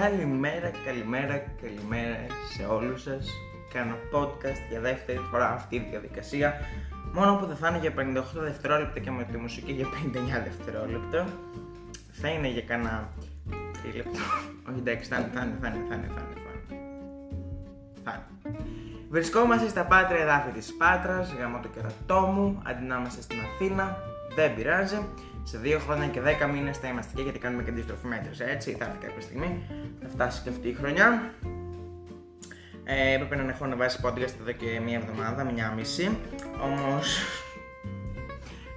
Καλημέρα, καλημέρα, καλημέρα σε όλους σας. Κάνω podcast για δεύτερη φορά αυτή τη διαδικασία. Μόνο που δεν θα είναι για 58 δευτερόλεπτα και με τη μουσική για 59 δευτερόλεπτα. Θα είναι για κανένα τρίλεπτο. Όχι εντάξει, θα είναι, θα είναι, θα είναι, θα είναι, θα είναι. Θα είναι. Βρισκόμαστε στα πάτρια εδάφη της Πάτρας, γάμω το κερατό μου, αντί να είμαστε στην Αθήνα, δεν πειράζει. Σε δύο χρόνια και δέκα μήνες θα είμαστε εκεί γιατί κάνουμε και αντίστροφη μέτρηση. Έτσι, θα έρθει κάποια στιγμή. Θα φτάσει και αυτή η χρονιά. Ε, έπρεπε να έχω να βάσει podcast εδώ και μία εβδομάδα, μία μισή. Όμως.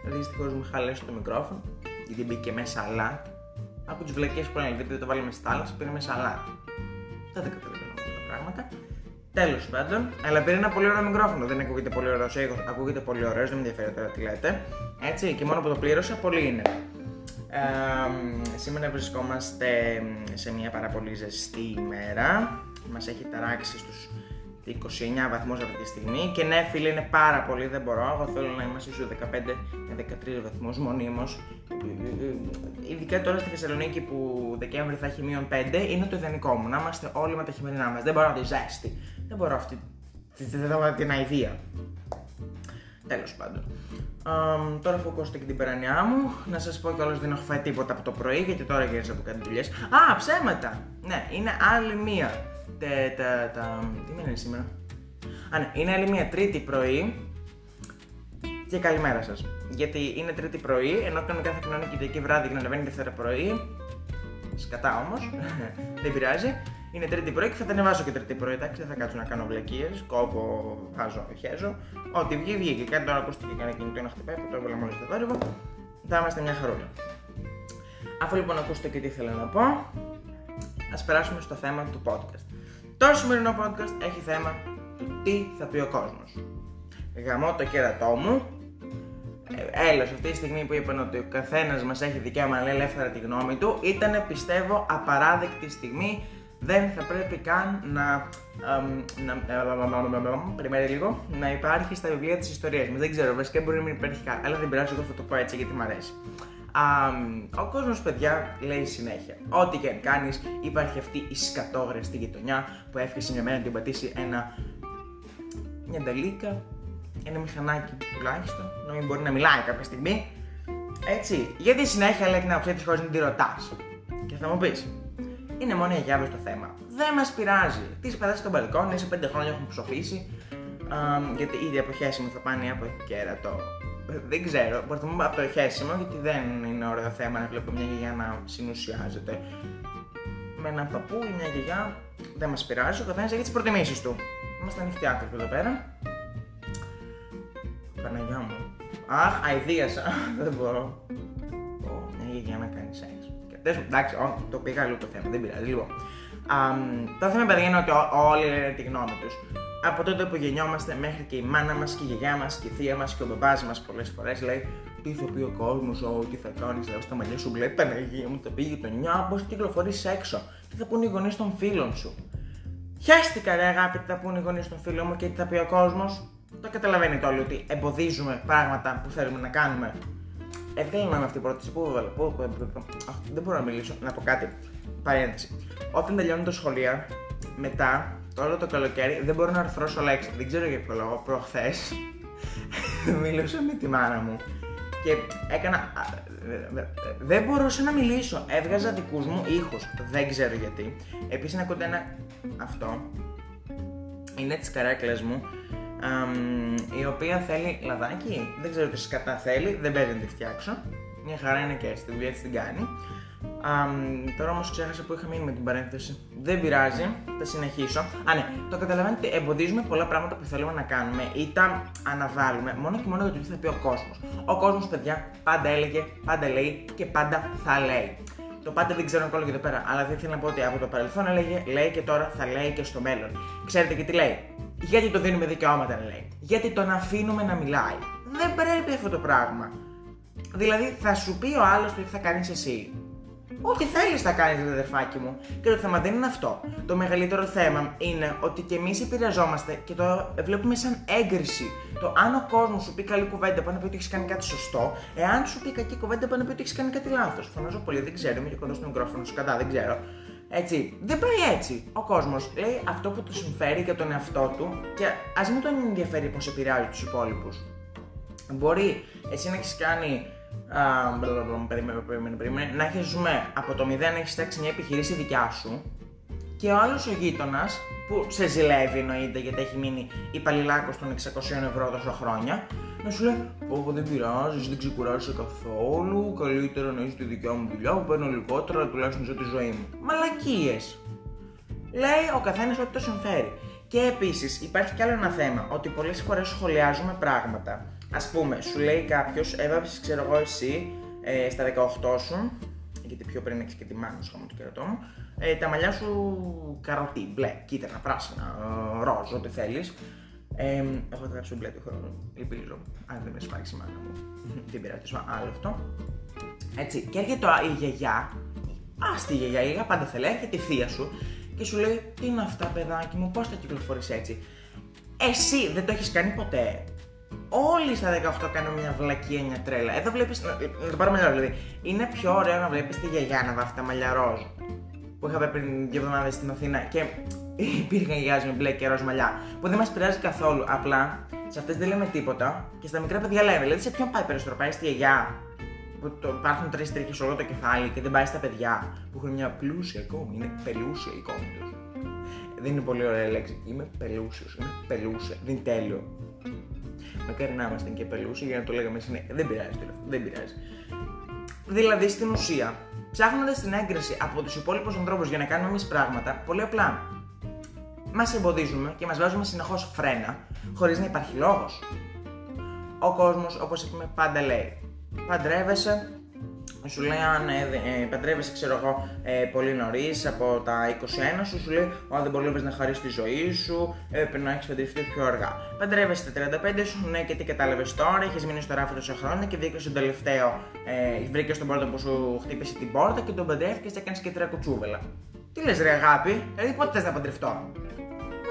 Δυστυχώς μου χαλέσει το μικρόφωνο γιατί μπήκε μέσα αλάτ. Από τις βλακίες που λένε, γιατί το βάλαμε στη θάλασσα, πήρε μέσα αλάτ. Δεν τα καταλαβαίνω αυτά τα πράγματα. Τέλος πάντων, αλλά πήρε ένα πολύ ωραίο μικρόφωνο. Δεν ακούγεται πολύ ωραίος ήχος, ακούγεται πολύ ωραίος, δεν με ενδιαφέρει τώρα τι λέτε. Έτσι, και μόνο που το πλήρωσα, πολύ είναι. Ε, σήμερα βρισκόμαστε σε μια πάρα πολύ ζεστή ημέρα. Μας έχει ταράξει στους 29 βαθμούς αυτή τη στιγμή και ναι φίλε είναι πάρα πολύ, δεν μπορώ, εγώ θέλω να είμαστε στους 15 με 13 βαθμούς μονίμως. Ειδικά τώρα στη Θεσσαλονίκη που Δεκέμβρη θα έχει μείον 5 είναι το ιδανικό μου, να είμαστε όλοι με τα χειμερινά μας, δεν μπορώ να τη ζέστη, δεν μπορώ αυτή την αηδία. Τέλος πάντων. Um, τώρα φωκώστε και την περανιά μου. Να σας πω κιόλας δεν έχω φάει τίποτα από το πρωί γιατί τώρα γύρισα από κάτι δουλειές. Α, ψέματα! Ναι, είναι άλλη μία. Τε, τα, τα, τι μήνα είναι σήμερα; Α, ναι, είναι άλλη μία τρίτη πρωί. Και καλημέρα σας. Γιατί είναι τρίτη πρωί, ενώ κανονικά θα κοινωνεί Κυριακή βράδυ και να ανεβαίνει Δευτέρα πρωί. Σκατά όμως, δεν πειράζει. Είναι τρίτη πρωί και θα τα ανεβάσω και τρίτη πρωί. Εντάξει, δεν θα κάτσω να κάνω βλακίες. Κόβω, βάζω, χέζω. Ό,τι βγει, βγήκε. Κάτι τώρα ακούστηκε κανένα κινητό να χτυπάει, που το έβαλα μόλις στο θόρυβο. Θα είμαστε μια χαρούλα. Αφού λοιπόν ακούσετε και τι ήθελα να πω, ας περάσουμε στο θέμα του podcast. Το σημερινό podcast έχει θέμα του τι θα πει ο κόσμος. Γαμώ το κέρατό μου. Ε, Έλα, αυτή τη στιγμή που είπαν ότι ο καθένας μας έχει δικαίωμα να λέει ελεύθερα τη γνώμη του, ήταν πιστεύω απαράδεκτη στιγμή δεν θα πρέπει καν να, να περιμένει λίγο, να υπάρχει στα βιβλία της ιστορίας μας. Δεν ξέρω, βασικά μπορεί να μην υπάρχει καν, αλλά δεν πειράζει, εγώ θα το πω έτσι γιατί μου αρέσει. ο κόσμος, παιδιά, λέει συνέχεια. Ό,τι και αν κάνεις, υπάρχει αυτή η σκατόγρια στη γειτονιά που έφυγε μια μέρα να την πατήσει ένα. μια νταλίκα, ένα μηχανάκι τουλάχιστον, να μην μπορεί να μιλάει κάποια στιγμή. Έτσι, γιατί συνέχεια λέει την άποψή της χωρίς να τη ρωτάς. Και θα μου πεις, είναι μόνο η αγιάβη το θέμα. Δεν μας πειράζει. Τι πατά στο μπαλκόνι, σε πέντε χρόνια έχουν ψοφήσει. γιατί ήδη από χέσιμο θα πάνε από κέρατο. Δεν ξέρω, προτιμούμε από το χέσιμο γιατί δεν είναι ωραίο θέμα να βλέπω μια γιαγιά να συνουσιάζεται. Με έναν παππού ή μια γιαγιά δεν μας πειράζει, ο καθένας έχει τις προτιμήσεις του. Είμαστε ανοιχτοί άνθρωποι εδώ πέρα. Παναγιά μου. Αχ, αηδίασα. δεν μπορώ. μια γιαγιά να κάνει σεξ. Εντάξει, το πήγα λίγο το θέμα, δεν πειράζει. Λοιπόν, το θέμα παιδιά είναι ότι όλοι λένε τη γνώμη τους. Από τότε που γεννιόμαστε μέχρι και η μάνα μας και η γιαγιά μας και η θεία μας και ο μπαμπάς μας πολλές φορές λέει τι θα πει ο κόσμος, τι θα κάνει, λέω στα μαλλιά σου, λέει Παναγία μου, θα πει η γειτονιά, πώς κυκλοφορεί έξω, τι θα πούνε οι γονείς των φίλων σου. Χαίστηκα ρε αγάπη τι θα πούνε οι γονείς των φίλων μου και τι θα πει ο κόσμος. Το καταλαβαίνετε όλοι ότι εμποδίζουμε πράγματα που θέλουμε να κάνουμε Έβγαλε με αυτή η πρόταση. Πού έβαλε, πού, δεν μπορώ να μιλήσω. Να πω κάτι. Παρένθεση. Όταν τελειώνουν τα σχολεία, μετά, τώρα το καλοκαίρι, δεν μπορώ να αρθρώσω λέξη. Δεν ξέρω για ποιο λόγο. Προχθές μιλούσα με τη μάνα μου και έκανα. Δεν μπορούσα να μιλήσω. Έβγαζα δικούς μου ήχους. Δεν ξέρω γιατί. Επίσης, είναι κοντά ένα. Αυτό. Είναι τη καρέκλα μου η οποία θέλει λαδάκι. Δεν ξέρω τι σκατά θέλει, δεν παίζει να τη φτιάξω. Μια χαρά είναι και έτσι, τη δουλειά της την κάνει. τώρα όμως ξέχασα που είχα μείνει με την παρένθεση. Δεν πειράζει, θα συνεχίσω. Α, ναι, το καταλαβαίνετε, εμποδίζουμε πολλά πράγματα που θέλουμε να κάνουμε ή τα αναβάλουμε μόνο και μόνο για το τι θα πει ο κόσμος. Ο κόσμος, παιδιά, πάντα έλεγε, πάντα λέει και πάντα θα λέει. Το πάντα δεν ξέρω ακόμα και εδώ πέρα, αλλά δεν θέλω να πω ότι από το παρελθόν έλεγε, λέει και τώρα θα λέει και στο μέλλον. Ξέρετε και τι λέει. Γιατί το δίνουμε δικαιώματα να λέει. Γιατί τον αφήνουμε να μιλάει. Δεν πρέπει αυτό το πράγμα. Δηλαδή θα σου πει ο άλλος τι θα κάνεις εσύ. Ό,τι θέλεις θα κάνεις, αδερφάκι μου. Και το θέμα δεν είναι αυτό. Το μεγαλύτερο θέμα είναι ότι και εμείς επηρεαζόμαστε και το βλέπουμε σαν έγκριση. Το αν ο κόσμος σου πει καλή κουβέντα, πάνω να πει ότι έχεις κάνει κάτι σωστό, εάν σου πει κακή κουβέντα, πάνω να πει ότι έχεις κάνει κάτι λάθος. Φωνάζω πολύ, δεν ξέρω, είμαι και κοντά στο μικρόφωνο, σου κατά, δεν ξέρω. Έτσι, δεν πάει έτσι. Ο κόσμος λέει αυτό που του συμφέρει για τον εαυτό του και ας μην τον ενδιαφέρει πώς επηρεάζει τους υπόλοιπους. Μπορεί εσύ να έχεις κάνει. Α, περίμενε, περίμενε, περίμενε, να έχεις ζούμε από το 0 να έχεις φτιάξει μια επιχειρήση δικιά σου και ο άλλος ο γείτονας που σε ζηλεύει εννοείται γιατί έχει μείνει υπαλληλάκος των 600 ευρώ τόσο χρόνια, να σου λέει: Όπω δεν πειράζεις, δεν ξεκουράζει καθόλου. Καλύτερα να είσαι τη δικιά μου δουλειά που παίρνω λιγότερα, αλλά τουλάχιστον ζω τη ζωή μου. Μαλακίες. Λέει ο καθένας ό,τι το συμφέρει. Και επίσης υπάρχει κι άλλο ένα θέμα, ότι πολλές φορές σχολιάζουμε πράγματα. Α πούμε, σου λέει κάποιος, έβαψες, ξέρω εγώ, εσύ ε, στα 18 σου, γιατί πιο πριν έχεις και τη μάνα σου, το κερατό μου, ε, τα μαλλιά σου καροτί, μπλε, κίτρινα, πράσινα, ε, ροζ, ό,τι θέλεις. Ε, έχω γράψει μπλε του χρόνου. Ελπίζω. Αν δεν με σφάξει η μάνα μου. δεν πειράζει, άλλο αυτό. Έτσι. Και έρχεται η γιαγιά. Α τη γιαγιά, η γιαγιά πάντα θέλει. Έρχεται η θεία σου και σου λέει: Τι είναι αυτά, παιδάκι μου, πώς θα κυκλοφορείς έτσι; Εσύ δεν το έχεις κάνει ποτέ. Όλοι στα 18 κάνουν μια βλακία, μια τρέλα. Εδώ βλέπεις. Να το πάρουμε δηλαδή. Είναι πιο ωραίο να βλέπεις τη γιαγιά να βάφει τα μαλλιά ροζ που είχα πριν δύο εβδομάδες στην Αθήνα και υπήρχαν γιαγιάδε με μπλε και ροζ μαλλιά που δεν μας πειράζει καθόλου. Απλά σε αυτές δεν λέμε τίποτα και στα μικρά παιδιά λέμε. Δηλαδή σε ποιον πάει περισσότερο, πάει στη γιαγιά που το, υπάρχουν τρεις τρίχες σε όλο το κεφάλι και δεν πάει στα παιδιά που έχουν μια πλούσια εικόνα. Είναι πελούσια η εικόνα τους. Δεν είναι πολύ ωραία λέξη. Είμαι πελούσιος. Είναι πελούσια. Δεν είναι τέλειο. Μακάρι να είμαστε και πελούσιοι για να το λέγαμε συνέχεια. Δεν πειράζει Δεν πειράζει. Δηλαδή στην ουσία ψάχνοντας την έγκριση από τους υπόλοιπους ανθρώπους για να κάνουμε εμείς πράγματα, πολύ απλά μας εμποδίζουμε και μας βάζουμε συνεχώς φρένα, χωρίς να υπάρχει λόγος. Ο κόσμος, όπως είπαμε, πάντα λέει: Παντρεύεσαι, σου λέει αν ε, ε, παντρεύεσαι, ξέρω εγώ, ε, πολύ νωρίς από τα 21 σου, σου λέει αν δεν μπορείς να χαρίσει τη ζωή σου, ε, πρέπει να έχεις παντρευτεί πιο αργά. Παντρεύεσαι τα 35 σου, ναι, και τι κατάλαβες τώρα, έχει μείνει στο ράφι τόσα χρόνια και βρήκες τον τελευταίο, ε, βρήκες τον πρώτο που σου χτύπησε την πόρτα και τον παντρεύτηκε και έκανες και τρία κουτσούβελα. Τι λες, ρε αγάπη, δηλαδή πότε θες να παντρευτώ;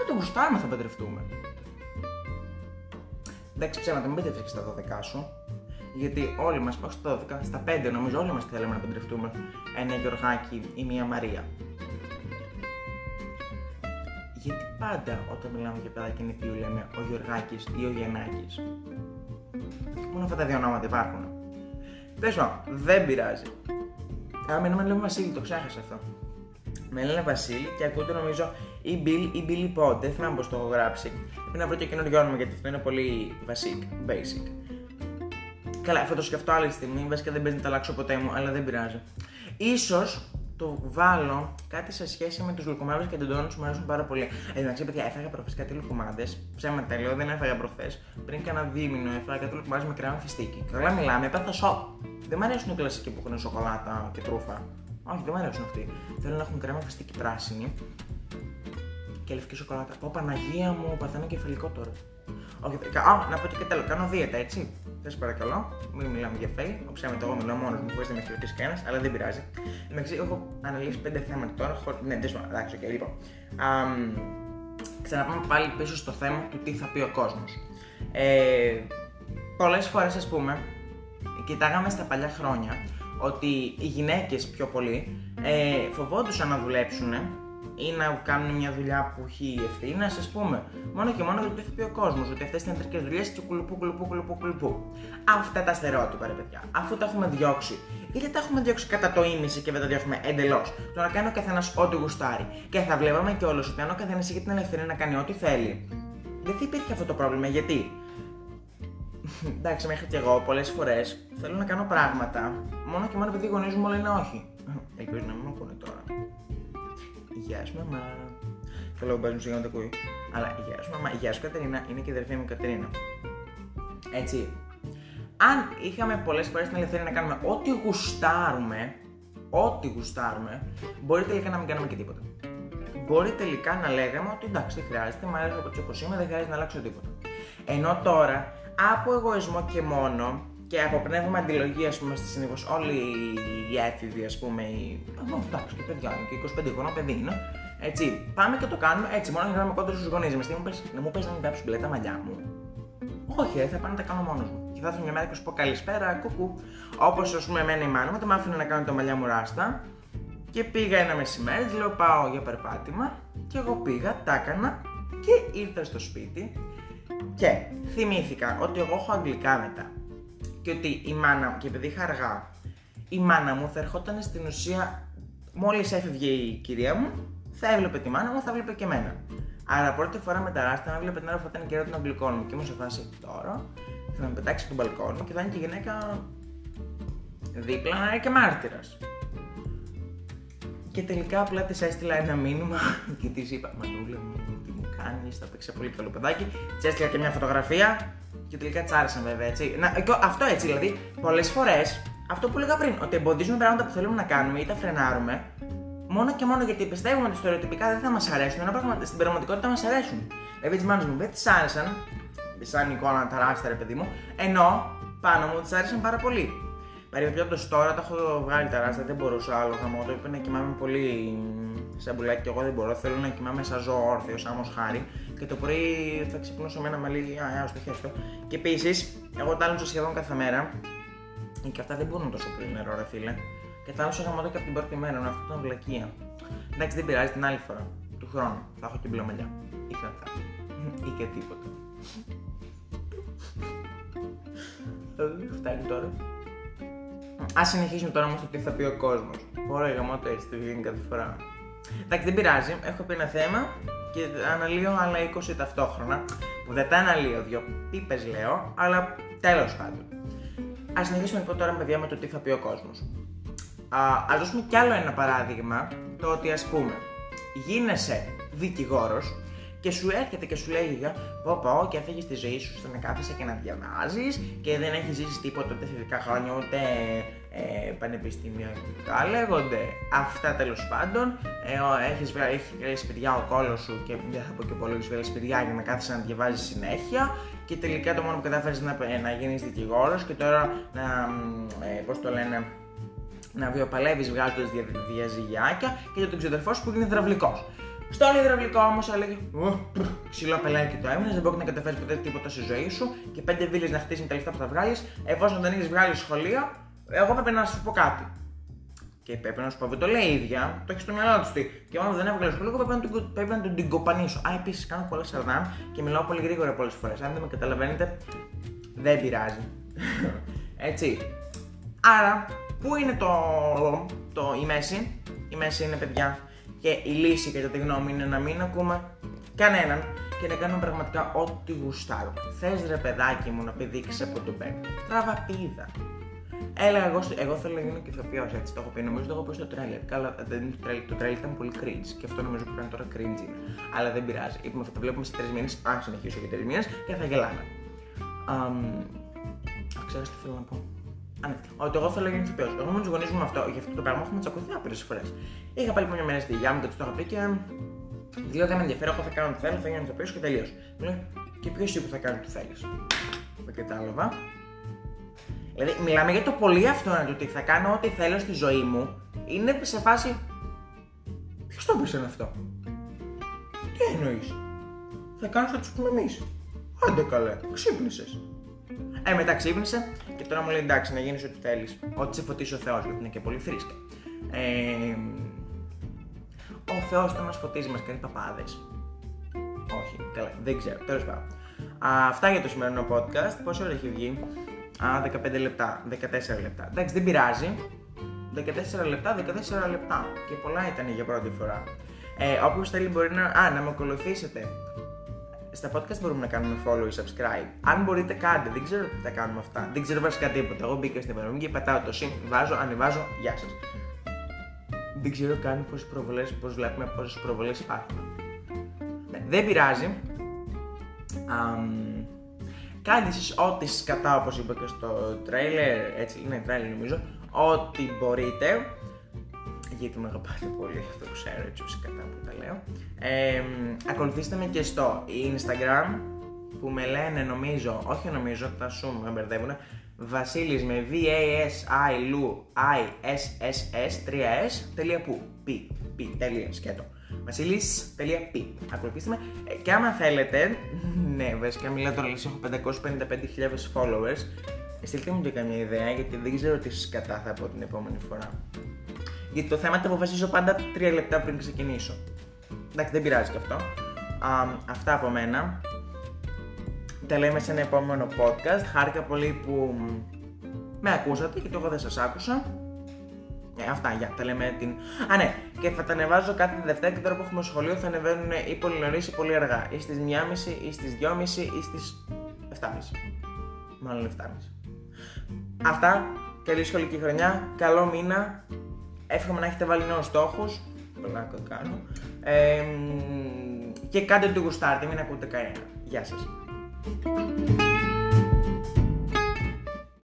Δεν το γουστάρουμε θα παντρευτούμε. Εντάξει, ψέματα, μην πείτε στα 12 σου. Γιατί όλοι μας, όχι στα 12, στα 5 νομίζω, όλοι μας θέλαμε να παντρευτούμε ένα Γιωργάκι ή μία Μαρία. Γιατί πάντα όταν μιλάμε για παιδάκι νηπίου λέμε ο Γιωργάκης ή ο Γιαννάκης. Μόνο αυτά τα δύο ονόματα υπάρχουν. Τέλο δεν πειράζει. Α, με λέμε Βασίλη, το ξέχασα αυτό. Με λένε Βασίλη και ακούτε νομίζω ή Bill ή Billy Pod. Δεν θυμάμαι πώς το έχω γράψει. Πρέπει να βρω και καινούριο όνομα γιατί αυτό είναι πολύ basic. basic. Καλά, θα το σκεφτώ άλλη στιγμή. Βασικά δεν παίζει να τα αλλάξω ποτέ μου, αλλά δεν πειράζει. σω το βάλω κάτι σε σχέση με τους λουκουμάδε και τεντώνου που μου αρέσουν πάρα πολύ. Εντάξει, παιδιά, έφαγα προχθές κάτι λουκουμάδε. Ψέματα τέλειο, δεν έφαγα προχθές. Πριν κάνα δίμηνο έφαγα κάτι λουκουμάδε με κρέμα φιστίκι. Καλά μιλάμε, έπαθα σοκ. Δεν μου αρέσουν οι κλασικοί που έχουν σοκολάτα και τρούφα. Όχι, δεν μου αρέσουν αυτοί. Θέλω να έχουν κρέμα φιστίκι πράσινη και λευκή σοκολάτα. Πω Παναγία μου, παθαίνω κεφαλικό τώρα. Όχι, α, να πω και τέλο, κάνω δίαιτα, έτσι. Σα παρακαλώ, μην μιλάμε για φέη. Όπως ξέρετε, εγώ μιλάω μόνος μου, χωρίς να με χαιρετήσει κανένας, αλλά δεν πειράζει. Εντάξει, έχω αναλύσει πέντε θέματα τώρα. Χω... Ναι, δεν σου εντάξει, και λοιπόν. ξαναπάμε πάλι πίσω στο θέμα του τι θα πει ο κόσμος. Ε, Πολλές φορές, ας πούμε, κοιτάγαμε στα παλιά χρόνια ότι οι γυναίκες πιο πολύ ε, φοβόντουσαν να δουλέψουν ή να κάνουν μια δουλειά που έχει ευθύνη, ας πούμε. Μόνο και μόνο γιατί το έχει πει ο κόσμος. Ότι αυτές είναι ιατρικέ δουλειές και κουλουπού, κουλουπού, κουλουπού, κουλουπού. Αυτά τα στερεότυπα, ρε παιδιά. Αφού τα έχουμε διώξει. Είτε τα έχουμε διώξει κατά το ίμιση και δεν τα διώχνουμε εντελώς. Το να κάνει ο καθένας ό,τι γουστάρει. Και θα βλέπαμε κιόλα ότι αν ο καθένας είχε την ελευθερία να κάνει ό,τι θέλει. Δεν θα υπήρχε αυτό το πρόβλημα γιατί; Εντάξει, μέχρι και εγώ πολλές φορές θέλω να κάνω πράγματα μόνο και μόνο επειδή οι γονείς μου λένε όχι. Ελπίζω να μην μου πούνε τώρα. Γεια σου, μαμά. Καλό που παίζουν σιγά να το ακούει. Αλλά γεια σου, μαμά. Γεια σου, Κατερίνα. Είναι και η αδερφή μου Κατερίνα. Έτσι. Αν είχαμε πολλές φορές την ελευθερία να κάνουμε ό,τι γουστάρουμε, ό,τι γουστάρουμε, μπορεί τελικά να μην κάνουμε και τίποτα. Μπορεί τελικά να λέγαμε ότι εντάξει, δεν χρειάζεται, μου αρέσει από όπω είμαι, δεν χρειάζεται να αλλάξω τίποτα. Ενώ τώρα, από εγωισμό και μόνο, και από πνεύμα αντιλογία, ας πούμε, στη συνήθως όλοι οι έφηβοι, ας πούμε, οι. εντάξει, και παιδιά είναι και 25 χρονών παιδί είναι. Έτσι, πάμε και το κάνουμε έτσι, μόνο για να είμαι κόντρα στους γονείς μας. Να μου πει να μην βάψει μπλε τα μαλλιά μου. Όχι, ε, θα πάω να τα κάνω μόνος μου. Και θα έρθω μια μέρα και σου πω καλησπέρα, κουκού. Όπως ας πούμε, εμένα η μάνα μου, το μ' άφηνε να κάνω τα μαλλιά μου ράστα. Και πήγα ένα μεσημέρι, της λέω πάω για περπάτημα και εγώ πήγα, τα έκανα και ήρθα στο σπίτι και θυμήθηκα ότι εγώ έχω αγγλικά μετά και ότι η μάνα μου, και επειδή είχα αργά, η μάνα μου θα ερχόταν στην ουσία μόλις έφευγε η κυρία μου, θα έβλεπε τη μάνα μου, θα έβλεπε και εμένα. Άρα πρώτη φορά με τεράστια να έβλεπε την ώρα που θα ήταν καιρό των αγγλικών μου και ήμουν σε φάση τώρα θα με πετάξει από τον μπαλκόνι και θα είναι και η γυναίκα δίπλα να είναι και μάρτυρας. Και τελικά απλά της έστειλα ένα μήνυμα και της είπα: Μανούλα μου, τι μου κάνει, θα παίξει πολύ καλό παιδάκι. Τη έστειλα και μια φωτογραφία και τελικά τσάρισαν βέβαια έτσι. Να, αυτό έτσι δηλαδή, πολλές φορές αυτό που έλεγα πριν, ότι εμποδίζουμε πράγματα που θέλουμε να κάνουμε ή τα φρενάρουμε μόνο και μόνο γιατί πιστεύουμε ότι στερεοτυπικά δεν θα μας αρέσουν, ενώ πράγματι στην πραγματικότητα μας αρέσουν. Δηλαδή, τις μάνες μου δεν τις άρεσαν, σαν εικόνα τεράστια ρε παιδί μου, ενώ πάνω μου τις άρεσαν πάρα πολύ. Παρεμπιπτόντω τώρα τα έχω βγάλει τεράστια, δεν μπορούσα άλλο χαμό. Το είπε να κοιμάμαι πολύ σαν μπουλάκι και εγώ δεν μπορώ. Θέλω να κοιμάμαι σαν ζώο όρθιος, άμμος χάρη. Και το πρωί θα ξυπνήσω με ένα μαλλί, α, α, στο χέστο. Και επίσης, εγώ τα σχεδόν κάθε μέρα. Και αυτά δεν μπορούν τόσο πολύ νερό, ρε φίλε. Και τα άλλα γαμώτο και από την πρώτη μέρα, αυτό ήταν βλακεία. Εντάξει, δεν πειράζει την άλλη φορά. Του χρόνου θα έχω και μπλε μαλλιά. Ή κρατά. Ή και τίποτα. Φτάνει τώρα. Α συνεχίσουμε τώρα όμω το τι θα πει ο κόσμος. Ωραία, γαμώτο έτσι το βγαίνει κάθε φορά. Εντάξει, δεν πειράζει. Έχω πει ένα θέμα και αναλύω άλλα 20 ταυτόχρονα. Που δεν τα αναλύω, δύο πίπες λέω, αλλά τέλος πάντων. Α συνεχίσουμε λοιπόν τώρα, παιδιά, με το τι θα πει ο κόσμος. Α δώσουμε κι άλλο ένα παράδειγμα. Το ότι ας πούμε γίνεσαι δικηγόρος και σου έρχεται και σου λέει Πω πω και έφυγε τη ζωή σου στο να κάθεσαι και να διαβάζεις και δεν έχεις ζήσει τίποτα ούτε φυσικά χρόνια ούτε ε, πανεπιστημιακά λέγονται. Αυτά τέλος πάντων. Ε, έχεις έχει παιδιά ο κόλος σου και δεν θα πω και πολύ, έχεις παιδιά για να κάθεσαι να διαβάζεις συνέχεια και τελικά το μόνο που κατάφερες να, να γίνεις δικηγόρος και τώρα να. Ε, Πώς το λένε να βιοπαλεύεις βγάζοντα διαζυγιάκια και για τον ξεδερφός σου που είναι υδραυλικός. Στο άλλο υδραυλικό όμως έλεγε Ξυλό πελάκι το έμεινες, δεν μπορείς να καταφέρεις ποτέ τίποτα στη ζωή σου και πέντε βίλες να χτίσει τα λεφτά που θα βγάλεις. Εφόσον δεν έχεις βγάλει σχολείο, εγώ πρέπει να σου πω κάτι. Και πρέπει να σου πω, δεν το λέει η ίδια, το έχει στο μυαλό της. Και μόνο δεν έβγαλες σχολείο, πρέπει να, τον, πρέπει να τον την κοπανίσω. Α, επίσης κάνω πολλά σαρδάμ και μιλάω πολύ γρήγορα πολλές φορές. Αν δεν με καταλαβαίνετε, δεν πειράζει. Έτσι. Άρα, πού είναι το, το, η μέση; Η μέση είναι παιδιά και η λύση κατά τη γνώμη είναι να μην ακούμε κανέναν και να κάνουμε πραγματικά ό,τι γουστάρω. Θες ρε παιδάκι μου να πηδήξεις από τον μπέκ. Τράβα πίδα. Έλεγα εγώ, εγώ θέλω να γίνω ηθοποιός, έτσι το έχω πει. Νομίζω το έχω πει στο τρέλερ. Καλά, δεν, το, τρέλερ, το τρέλερ ήταν πολύ cringe και αυτό νομίζω που κάνει τώρα cringe είναι. Αλλά δεν πειράζει. Είπαμε αυτό το βλέπουμε σε τρεις μήνες. Αν συνεχίσω για τρεις μήνες και θα γελάμε. Um, ξέρω τι θέλω να πω; Α, ναι. Ότι εγώ θέλω να γίνω ηθοποιός. Εγώ με τους γονείς μου αυτό, για αυτό το πράγμα έχουμε τσακωθεί άπειρες φορές. Είχα πάλι μια μέρα στη δουλειά μου και τους το είχα πει και. Λέω δεν με ενδιαφέρει, εγώ θα κάνω τι θέλω, θα γίνω ηθοποιός και τελείως. Μου λέει και ποιος είπε θα κάνει τι θέλεις. Δεν κατάλαβα. Δηλαδή, μιλάμε για το πολύ αυτό να το ότι θα κάνω ό,τι θέλω στη ζωή μου. Είναι σε φάση. Ποιος το πεις αυτό; Τι εννοείς; Θα κάνω θα τους πούμε εμεί. Άντε καλέ, ξύπνησες. Ε, μετά ξύπνησε και τώρα μου λέει εντάξει να γίνεις ό,τι θέλεις. Ό,τι σε φωτίσει ο Θεός, γιατί είναι και πολύ φρίσκα. Ε, ο Θεός δεν μας φωτίζει, μας κάνει παπάδες. Όχι, καλά, δεν ξέρω, τέλος πάντων. Αυτά για το σημερινό podcast. Πόσο ώρα έχει βγει, Α, 15 λεπτά, 14 λεπτά. Εντάξει, δεν πειράζει. 14 λεπτά, 14 λεπτά. Και πολλά ήταν για πρώτη φορά. Ε, Όποιος θέλει μπορεί να. Α, να με ακολουθήσετε. Στα podcast μπορούμε να κάνουμε follow ή subscribe. Αν μπορείτε, κάντε. Δεν ξέρω τι θα κάνουμε αυτά. Δεν ξέρω βασικά τίποτα. Εγώ μπήκα στην εφαρμογή και πατάω το συν, βάζω, ανεβάζω. Γεια σας. Δεν ξέρω καν πόσες προβολές, πώς βλέπουμε πόσες προβολές υπάρχουν. Ναι, δεν πειράζει. Um, Κάντε εσείς ό,τι σκατά όπως είπα και στο τρέιλερ, έτσι είναι τρέιλερ νομίζω, ό,τι μπορείτε, γιατί με αγαπάτε πολύ, αυτό ξέρω έτσι σκατά που τα λέω. Ε, ακολουθήστε με και στο Instagram που με λένε νομίζω, όχι νομίζω, τα σου με μπερδεύουν, Βασίλης με V-A-S-I-L-U-I-S-S-S 3S τελεία που, π, π, τελεία σκέτο. Βασίλη.p. Ακολουθήστε με. Ε, και άμα θέλετε, ναι, βασικά μιλάω τώρα, έχω 555.000 followers. Στείλτε μου και καμία ιδέα, γιατί δεν ξέρω τι σκατά θα πω την επόμενη φορά. Γιατί το θέμα το αποφασίζω πάντα τρία λεπτά πριν ξεκινήσω. Εντάξει, δεν πειράζει και αυτό. Α, αυτά από μένα. Τα λέμε σε ένα επόμενο podcast. Χάρηκα πολύ που με ακούσατε και το εγώ δεν σας άκουσα. Ε, αυτά, για τα λέμε την. Α, ναι, και θα τα ανεβάζω κάθε Δευτέρα και τώρα που έχουμε σχολείο θα ανεβαίνουν ή πολύ νωρίς ή πολύ αργά. Ή στις 1.30 ή στις 2.30 ή στις 7.30. Μάλλον 7.30. Αυτά. Καλή σχολική χρονιά. Καλό μήνα. Εύχομαι να έχετε βάλει νέους στόχους. Πλάκα κάνω. Ε, και κάντε το γουστάρτε, μην ακούτε κανένα. Γεια σας.